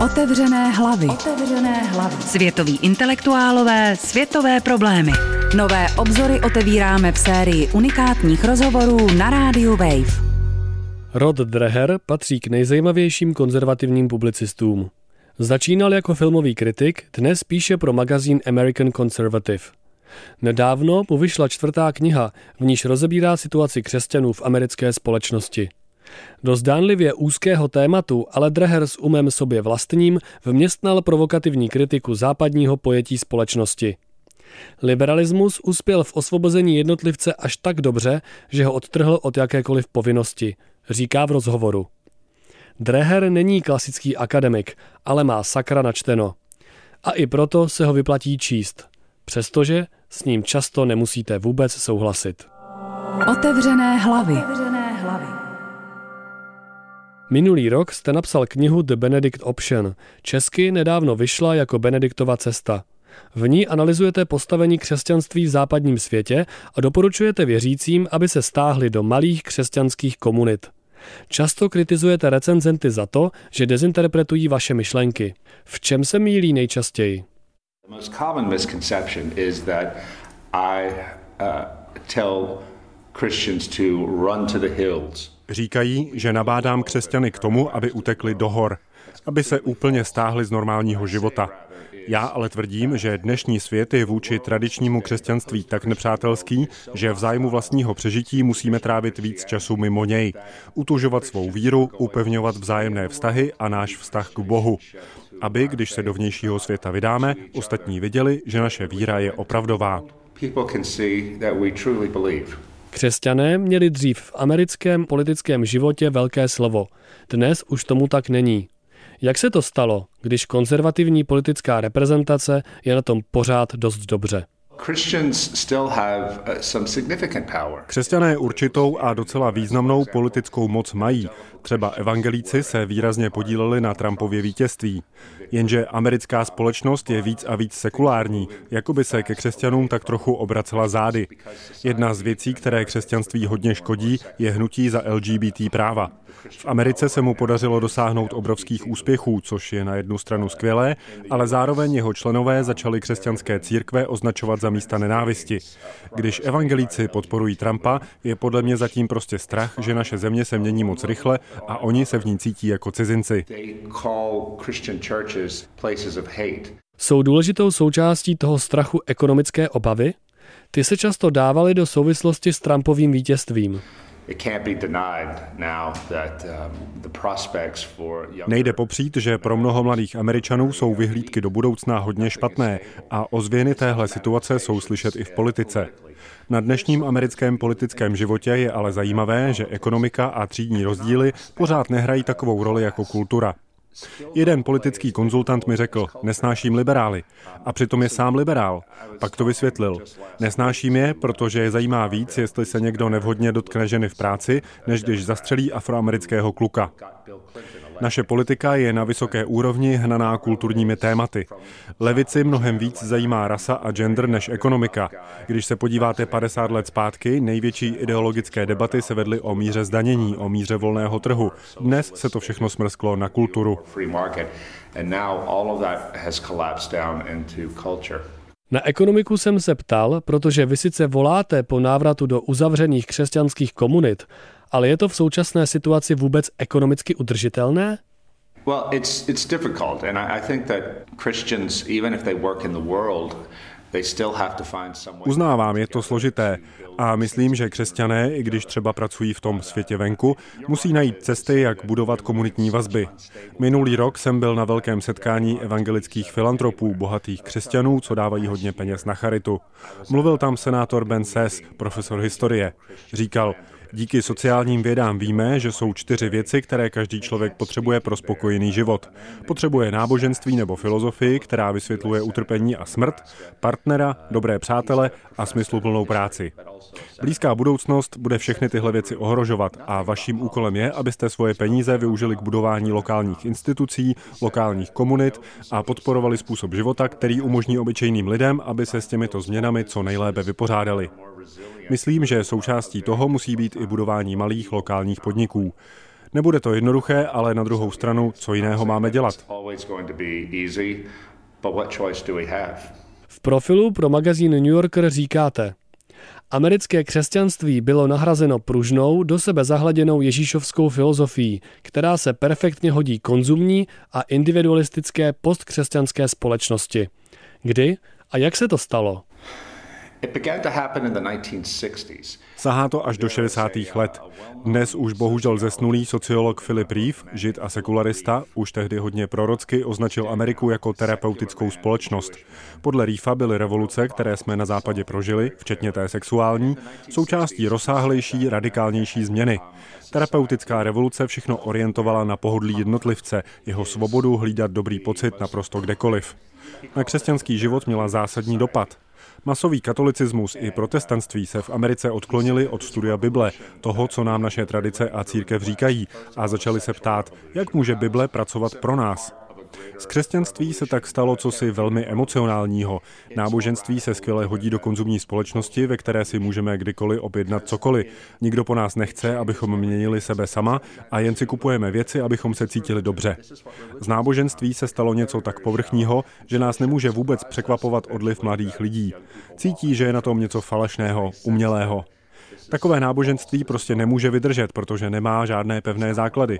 Otevřené hlavy. Otevřené hlavy. Světoví intelektuálové, světové problémy. Nové obzory otevíráme v sérii unikátních rozhovorů na rádiu Wave. Rod Dreher patří k nejzajímavějším konzervativním publicistům. Začínal jako filmový kritik, dnes píše pro magazín American Conservative. Nedávno mu vyšla čtvrtá kniha, v níž rozebírá situaci křesťanů v americké společnosti. Do zdánlivě úzkého tématu ale Dreher s umem sobě vlastním vměstnal provokativní kritiku západního pojetí společnosti. Liberalismus uspěl v osvobození jednotlivce až tak dobře, že ho odtrhl od jakékoliv povinnosti, říká v rozhovoru. Dreher není klasický akademik, ale má sakra načteno. A i proto se ho vyplatí číst, přestože s ním často nemusíte vůbec souhlasit. Otevřené hlavy. Otevřené. Minulý rok jste napsal knihu The Benedict Option. Česky nedávno vyšla jako Benediktova cesta. V ní analyzujete postavení křesťanství v západním světě a doporučujete věřícím, aby se stáhli do malých křesťanských komunit. Často kritizujete recenzenty za to, že dezinterpretují vaše myšlenky. V čem se mílí nejčastěji? The most common misconception is that I uh, tell Christians to run to the hills. Říkají, že nabádám křesťany k tomu, aby utekli do hor, aby se úplně stáhli z normálního života. Já ale tvrdím, že dnešní svět je vůči tradičnímu křesťanství tak nepřátelský, že v zájmu vlastního přežití musíme trávit víc času mimo něj, utužovat svou víru, upevňovat vzájemné vztahy a náš vztah k Bohu. Aby, když se do vnějšího světa vydáme, ostatní viděli, že naše víra je opravdová. Křesťané měli dřív v americkém politickém životě velké slovo. Dnes už tomu tak není. Jak se to stalo, když konzervativní politická reprezentace je na tom pořád dost dobře? Uh, Křesťané určitou a docela významnou politickou moc mají. Třeba evangelíci se výrazně podíleli na Trumpově vítězství. Jenže americká společnost je víc a víc sekulární, jako by se ke křesťanům tak trochu obracela zády. Jedna z věcí, které křesťanství hodně škodí, je hnutí za LGBT práva. V Americe se mu podařilo dosáhnout obrovských úspěchů, což je na jednu stranu skvělé, ale zároveň jeho členové začali křesťanské církve označovat za místa nenávisti. Když evangelíci podporují Trumpa, je podle mě zatím prostě strach, že naše země se mění moc rychle a oni se v ní cítí jako cizinci. Jsou důležitou součástí toho strachu ekonomické obavy? Ty se často dávaly do souvislosti s Trumpovým vítězstvím. Nejde popřít, že pro mnoho mladých Američanů jsou vyhlídky do budoucna hodně špatné a ozvěny téhle situace jsou slyšet i v politice. Na dnešním americkém politickém životě je ale zajímavé, že ekonomika a třídní rozdíly pořád nehrají takovou roli jako kultura. Jeden politický konzultant mi řekl, nesnáším liberály. A přitom je sám liberál. Pak to vysvětlil. Nesnáším je, protože je zajímá víc, jestli se někdo nevhodně dotkne ženy v práci, než když zastřelí afroamerického kluka. Naše politika je na vysoké úrovni hnaná kulturními tématy. Levici mnohem víc zajímá rasa a gender než ekonomika. Když se podíváte 50 let zpátky, největší ideologické debaty se vedly o míře zdanění, o míře volného trhu. Dnes se to všechno smrsklo na kulturu. Na ekonomiku jsem se ptal, protože vy sice voláte po návratu do uzavřených křesťanských komunit, ale je to v současné situaci vůbec ekonomicky udržitelné? Well, it's it's difficult, and I, I think that Christians, even if they work in the world, Uznávám, je to složité a myslím, že křesťané, i když třeba pracují v tom světě venku, musí najít cesty, jak budovat komunitní vazby. Minulý rok jsem byl na velkém setkání evangelických filantropů, bohatých křesťanů, co dávají hodně peněz na charitu. Mluvil tam senátor Ben Sess, profesor historie. Říkal, Díky sociálním vědám víme, že jsou čtyři věci, které každý člověk potřebuje pro spokojený život. Potřebuje náboženství nebo filozofii, která vysvětluje utrpení a smrt, partnera, dobré přátele a smysluplnou práci. Blízká budoucnost bude všechny tyhle věci ohrožovat a vaším úkolem je, abyste svoje peníze využili k budování lokálních institucí, lokálních komunit a podporovali způsob života, který umožní obyčejným lidem, aby se s těmito změnami co nejlépe vypořádali. Myslím, že součástí toho musí být i budování malých lokálních podniků. Nebude to jednoduché, ale na druhou stranu, co jiného máme dělat? V profilu pro magazín New Yorker říkáte, Americké křesťanství bylo nahrazeno pružnou, do sebe zahladěnou ježíšovskou filozofií, která se perfektně hodí konzumní a individualistické postkřesťanské společnosti. Kdy a jak se to stalo? Sahá to až do 60. let. Dnes už bohužel zesnulý sociolog Philip Reeve, žid a sekularista, už tehdy hodně prorocky označil Ameriku jako terapeutickou společnost. Podle Reefa byly revoluce, které jsme na západě prožili, včetně té sexuální, součástí rozsáhlejší, radikálnější změny. Terapeutická revoluce všechno orientovala na pohodlí jednotlivce, jeho svobodu hlídat dobrý pocit naprosto kdekoliv. Na křesťanský život měla zásadní dopad. Masový katolicismus i protestantství se v Americe odklonili od studia Bible, toho, co nám naše tradice a církev říkají, a začali se ptát, jak může Bible pracovat pro nás. Z křesťanství se tak stalo cosi velmi emocionálního. Náboženství se skvěle hodí do konzumní společnosti, ve které si můžeme kdykoliv objednat cokoliv. Nikdo po nás nechce, abychom měnili sebe sama a jen si kupujeme věci, abychom se cítili dobře. Z náboženství se stalo něco tak povrchního, že nás nemůže vůbec překvapovat odliv mladých lidí. Cítí, že je na tom něco falešného, umělého. Takové náboženství prostě nemůže vydržet, protože nemá žádné pevné základy.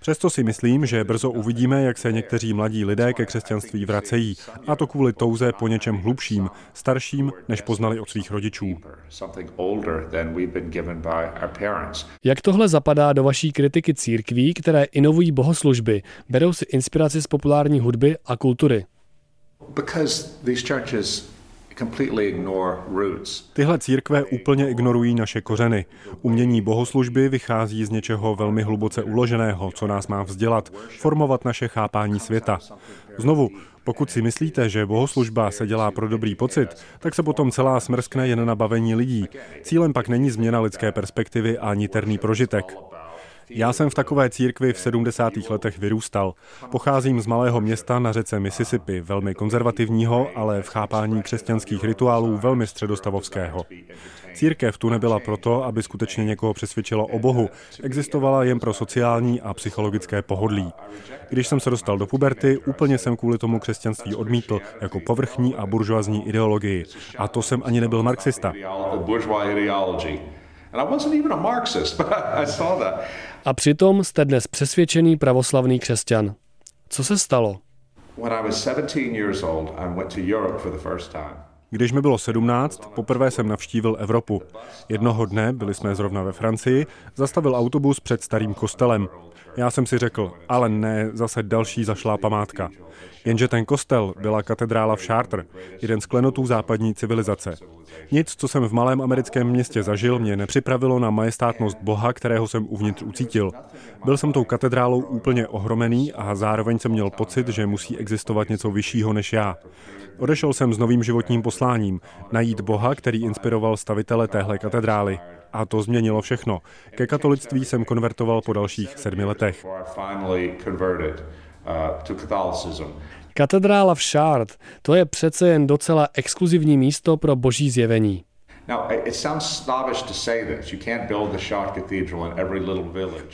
Přesto si myslím, že brzo uvidíme, jak se někteří mladí lidé ke křesťanství vracejí, a to kvůli touze po něčem hlubším, starším, než poznali od svých rodičů. Jak tohle zapadá do vaší kritiky církví, které inovují bohoslužby, berou si inspiraci z populární hudby a kultury? Because these churches Tyhle církve úplně ignorují naše kořeny. Umění bohoslužby vychází z něčeho velmi hluboce uloženého, co nás má vzdělat, formovat naše chápání světa. Znovu, pokud si myslíte, že bohoslužba se dělá pro dobrý pocit, tak se potom celá smrskne jen na bavení lidí. Cílem pak není změna lidské perspektivy a niterný prožitek. Já jsem v takové církvi v 70. letech vyrůstal. Pocházím z malého města na řece Mississippi, velmi konzervativního, ale v chápání křesťanských rituálů velmi středostavovského. Církev tu nebyla proto, aby skutečně někoho přesvědčila o Bohu. Existovala jen pro sociální a psychologické pohodlí. Když jsem se dostal do puberty, úplně jsem kvůli tomu křesťanství odmítl jako povrchní a buržoazní ideologii. A to jsem ani nebyl marxista. A přitom jste dnes přesvědčený pravoslavný křesťan. Co se stalo? Když mi bylo 17, poprvé jsem navštívil Evropu. Jednoho dne, byli jsme zrovna ve Francii, zastavil autobus před starým kostelem. Já jsem si řekl, ale ne, zase další zašlá památka. Jenže ten kostel byla katedrála v Chartres, jeden z klenotů západní civilizace. Nic, co jsem v malém americkém městě zažil, mě nepřipravilo na majestátnost Boha, kterého jsem uvnitř ucítil. Byl jsem tou katedrálou úplně ohromený a zároveň jsem měl pocit, že musí existovat něco vyššího než já. Odešel jsem s novým životním posláním, najít Boha, který inspiroval stavitele téhle katedrály. A to změnilo všechno. Ke katolictví jsem konvertoval po dalších sedmi letech. Katedrála v Chartres, to je přece jen docela exkluzivní místo pro boží zjevení.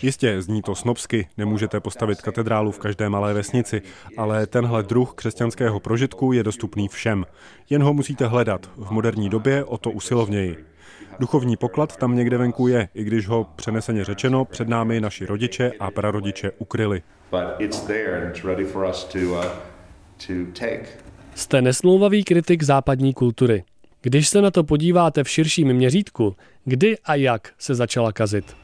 Jistě, zní to snobsky, nemůžete postavit katedrálu v každé malé vesnici, ale tenhle druh křesťanského prožitku je dostupný všem. Jen ho musíte hledat, v moderní době o to usilovněji. Duchovní poklad tam někde venku je, i když ho přeneseně řečeno před námi naši rodiče a prarodiče ukryli. Uh, Jste nesmlouvavý kritik západní kultury. Když se na to podíváte v širším měřítku, kdy a jak se začala kazit?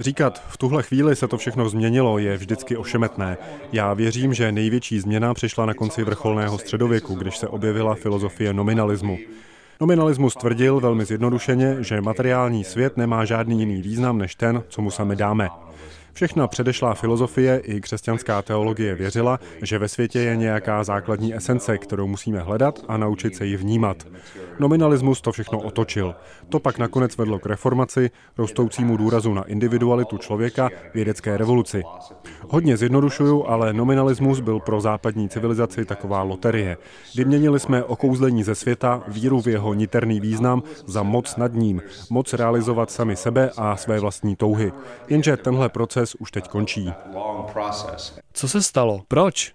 Říkat, v tuhle chvíli se to všechno změnilo, je vždycky ošemetné. Já věřím, že největší změna přišla na konci vrcholného středověku, když se objevila filozofie nominalismu. Nominalismus tvrdil velmi zjednodušeně, že materiální svět nemá žádný jiný význam než ten, co mu sami dáme. Všechna předešlá filozofie i křesťanská teologie věřila, že ve světě je nějaká základní esence, kterou musíme hledat a naučit se ji vnímat. Nominalismus to všechno otočil. To pak nakonec vedlo k reformaci, rostoucímu důrazu na individualitu člověka, vědecké revoluci. Hodně zjednodušuju, ale nominalismus byl pro západní civilizaci taková loterie. Vyměnili jsme okouzlení ze světa, víru v jeho niterný význam za moc nad ním, moc realizovat sami sebe a své vlastní touhy. Jenže tenhle proces už teď končí. Co se stalo? Proč?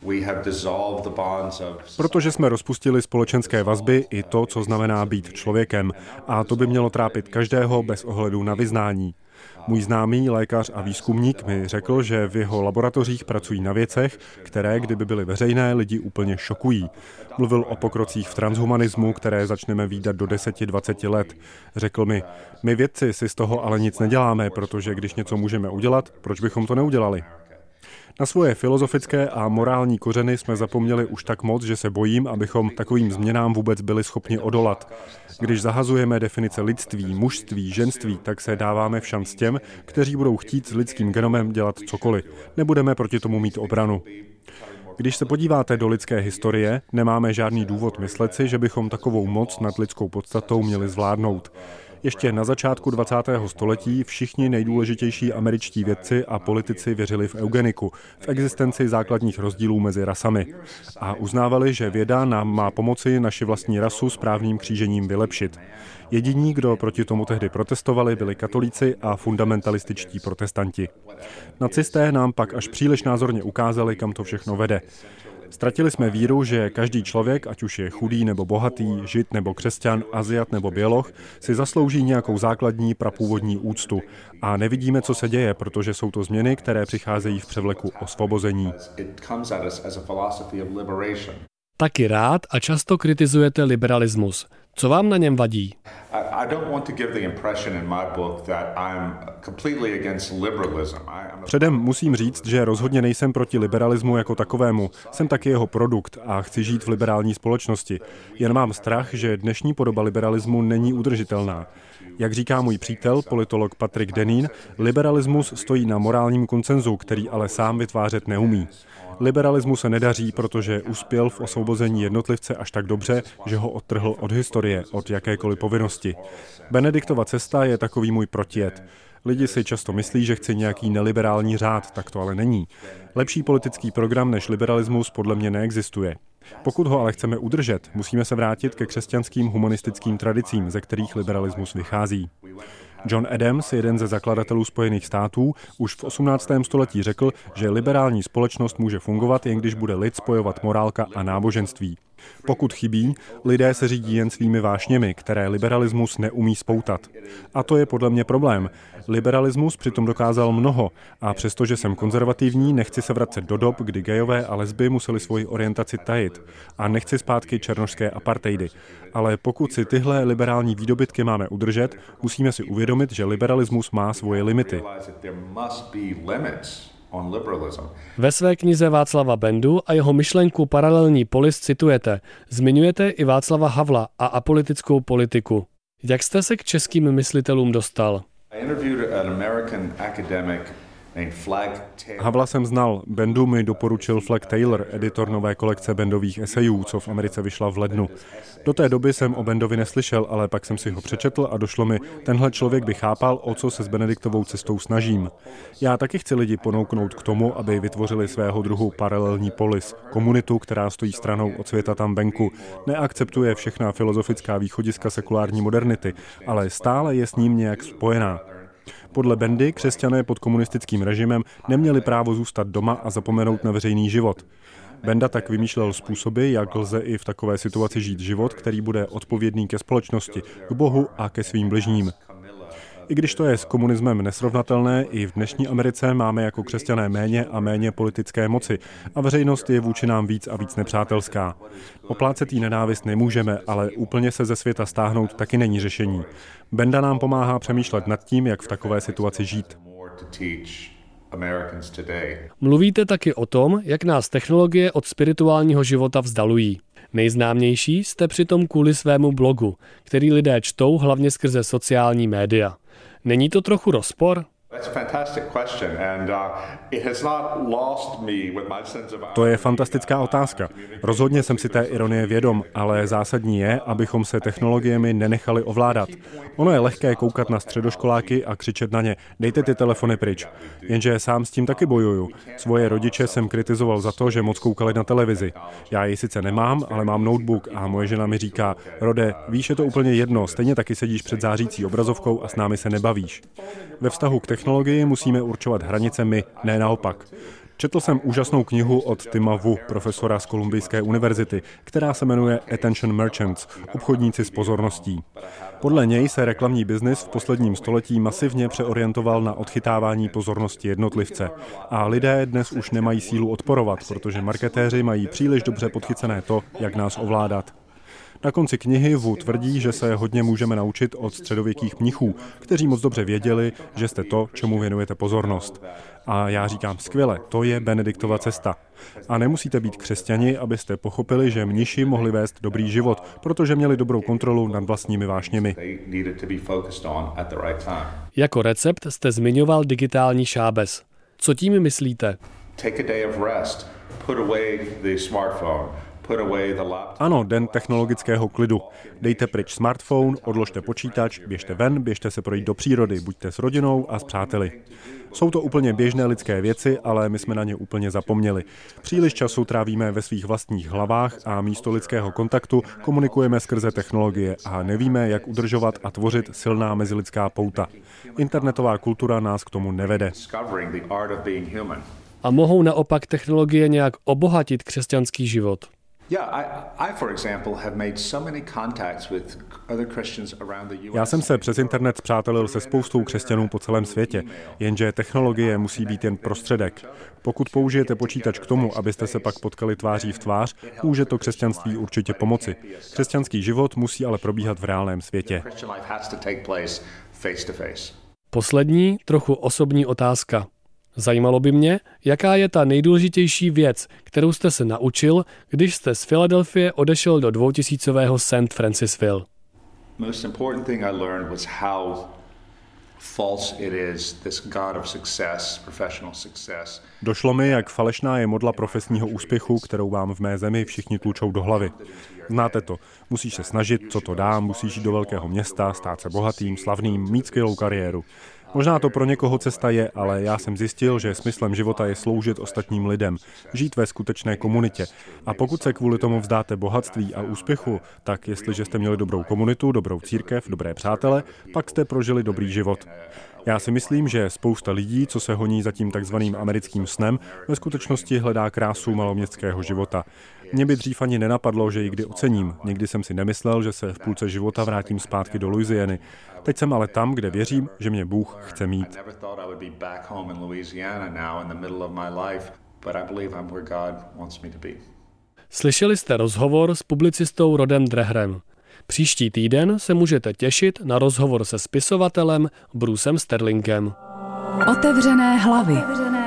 Protože jsme rozpustili společenské vazby i to, co znamená být člověkem. A to by mělo trápit každého bez ohledu na vyznání. Můj známý lékař a výzkumník mi řekl, že v jeho laboratořích pracují na věcech, které, kdyby byly veřejné, lidi úplně šokují. Mluvil o pokrocích v transhumanismu, které začneme výdat do 10-20 let. Řekl mi, my vědci si z toho ale nic neděláme, protože když něco můžeme udělat, proč bychom to neudělali? Na svoje filozofické a morální kořeny jsme zapomněli už tak moc, že se bojím, abychom takovým změnám vůbec byli schopni odolat. Když zahazujeme definice lidství, mužství, ženství, tak se dáváme v šanc těm, kteří budou chtít s lidským genomem dělat cokoliv. Nebudeme proti tomu mít obranu. Když se podíváte do lidské historie, nemáme žádný důvod myslet si, že bychom takovou moc nad lidskou podstatou měli zvládnout. Ještě na začátku 20. století všichni nejdůležitější američtí vědci a politici věřili v eugeniku, v existenci základních rozdílů mezi rasami a uznávali, že věda nám má pomoci naši vlastní rasu správným křížením vylepšit. Jediní, kdo proti tomu tehdy protestovali, byli katolíci a fundamentalističtí protestanti. Nacisté nám pak až příliš názorně ukázali, kam to všechno vede. Ztratili jsme víru, že každý člověk, ať už je chudý nebo bohatý, žid nebo křesťan, aziat nebo běloch, si zaslouží nějakou základní prapůvodní úctu. A nevidíme, co se děje, protože jsou to změny, které přicházejí v převleku osvobození. Taky rád a často kritizujete liberalismus. Co vám na něm vadí? Předem musím říct, že rozhodně nejsem proti liberalismu jako takovému. Jsem taky jeho produkt a chci žít v liberální společnosti. Jen mám strach, že dnešní podoba liberalismu není udržitelná. Jak říká můj přítel, politolog Patrick Denín, liberalismus stojí na morálním koncenzu, který ale sám vytvářet neumí. Liberalismu se nedaří, protože uspěl v osvobození jednotlivce až tak dobře, že ho odtrhl od historie, od jakékoliv povinnosti. Benediktova cesta je takový můj protijet. Lidi si často myslí, že chci nějaký neliberální řád, tak to ale není. Lepší politický program než liberalismus podle mě neexistuje. Pokud ho ale chceme udržet, musíme se vrátit ke křesťanským humanistickým tradicím, ze kterých liberalismus vychází. John Adams, jeden ze zakladatelů Spojených států, už v 18. století řekl, že liberální společnost může fungovat, jen když bude lid spojovat morálka a náboženství. Pokud chybí, lidé se řídí jen svými vášněmi, které liberalismus neumí spoutat. A to je podle mě problém. Liberalismus přitom dokázal mnoho a přestože jsem konzervativní, nechci se vracet do dob, kdy gejové a lesby museli svoji orientaci tajit. A nechci zpátky černožské apartheidy. Ale pokud si tyhle liberální výdobytky máme udržet, musíme si uvědomit, že liberalismus má svoje limity. Ve své knize Václava Bendu a jeho myšlenku Paralelní polis citujete. Zmiňujete i Václava Havla a apolitickou politiku. Jak jste se k českým myslitelům dostal? I interviewed an American academic Havla jsem znal. Bendu mi doporučil Flag Taylor, editor nové kolekce bendových esejů, co v Americe vyšla v lednu. Do té doby jsem o Bendovi neslyšel, ale pak jsem si ho přečetl a došlo mi, tenhle člověk by chápal, o co se s Benediktovou cestou snažím. Já taky chci lidi ponouknout k tomu, aby vytvořili svého druhu paralelní polis, komunitu, která stojí stranou od světa tam venku, neakceptuje všechna filozofická východiska sekulární modernity, ale stále je s ním nějak spojená. Podle Bendy křesťané pod komunistickým režimem neměli právo zůstat doma a zapomenout na veřejný život. Benda tak vymýšlel způsoby, jak lze i v takové situaci žít život, který bude odpovědný ke společnosti, k Bohu a ke svým bližním. I když to je s komunismem nesrovnatelné, i v dnešní Americe máme jako křesťané méně a méně politické moci a veřejnost je vůči nám víc a víc nepřátelská. Oplácet jí nenávist nemůžeme, ale úplně se ze světa stáhnout taky není řešení. Benda nám pomáhá přemýšlet nad tím, jak v takové situaci žít. Mluvíte taky o tom, jak nás technologie od spirituálního života vzdalují. Nejznámější jste přitom kvůli svému blogu, který lidé čtou hlavně skrze sociální média. Není to trochu rozpor? To je fantastická otázka. Rozhodně jsem si té ironie vědom, ale zásadní je, abychom se technologiemi nenechali ovládat. Ono je lehké koukat na středoškoláky a křičet na ně, dejte ty telefony pryč. Jenže sám s tím taky bojuju. Svoje rodiče jsem kritizoval za to, že moc koukali na televizi. Já ji sice nemám, ale mám notebook a moje žena mi říká, Rode, víš, je to úplně jedno, stejně taky sedíš před zářící obrazovkou a s námi se nebavíš. Ve vztahu k technologii musíme určovat hranice my, ne naopak. Četl jsem úžasnou knihu od Tima Wu, profesora z Kolumbijské univerzity, která se jmenuje Attention Merchants, obchodníci s pozorností. Podle něj se reklamní biznis v posledním století masivně přeorientoval na odchytávání pozornosti jednotlivce. A lidé dnes už nemají sílu odporovat, protože marketéři mají příliš dobře podchycené to, jak nás ovládat. Na konci knihy Wu tvrdí, že se hodně můžeme naučit od středověkých mnichů, kteří moc dobře věděli, že jste to, čemu věnujete pozornost. A já říkám, skvěle, to je Benediktova cesta. A nemusíte být křesťani, abyste pochopili, že mniši mohli vést dobrý život, protože měli dobrou kontrolu nad vlastními vášněmi. Jako recept jste zmiňoval digitální šábes. Co tím myslíte? Take a day of rest. Put away the smartphone. Ano, den technologického klidu. Dejte pryč smartphone, odložte počítač, běžte ven, běžte se projít do přírody, buďte s rodinou a s přáteli. Jsou to úplně běžné lidské věci, ale my jsme na ně úplně zapomněli. Příliš času trávíme ve svých vlastních hlavách a místo lidského kontaktu komunikujeme skrze technologie a nevíme, jak udržovat a tvořit silná mezilidská pouta. Internetová kultura nás k tomu nevede. A mohou naopak technologie nějak obohatit křesťanský život? Já jsem se přes internet zpřátelil se spoustou křesťanů po celém světě, jenže technologie musí být jen prostředek. Pokud použijete počítač k tomu, abyste se pak potkali tváří v tvář, může to křesťanství určitě pomoci. Křesťanský život musí ale probíhat v reálném světě. Poslední, trochu osobní otázka. Zajímalo by mě, jaká je ta nejdůležitější věc, kterou jste se naučil, když jste z Filadelfie odešel do dvoutisícového St. Francisville. Most important thing I learned was how false it is, this god of success, professional success. Došlo mi, jak falešná je modla profesního úspěchu, kterou vám v mé zemi všichni tlučou do hlavy. Znáte to. Musíš se snažit, co to dá, musíš jít do velkého města, stát se bohatým, slavným, mít skvělou kariéru. Možná to pro někoho cesta je, ale já jsem zjistil, že smyslem života je sloužit ostatním lidem, žít ve skutečné komunitě. A pokud se kvůli tomu vzdáte bohatství a úspěchu, tak jestliže jste měli dobrou komunitu, dobrou církev, dobré přátele, pak jste prožili dobrý život. Já si myslím, že spousta lidí, co se honí za tím takzvaným americkým snem, ve skutečnosti hledá krásu maloměstského života. Mě by dřív ani nenapadlo, že ji kdy ocením. Nikdy jsem si nemyslel, že se v půlce života vrátím zpátky do Louisiany. Teď jsem ale tam, kde věřím, že mě Bůh chce mít. Slyšeli jste rozhovor s publicistou Rodem Drehrem. Příští týden se můžete těšit na rozhovor se spisovatelem Brucem Sterlingem. Otevřené hlavy. Otevřené.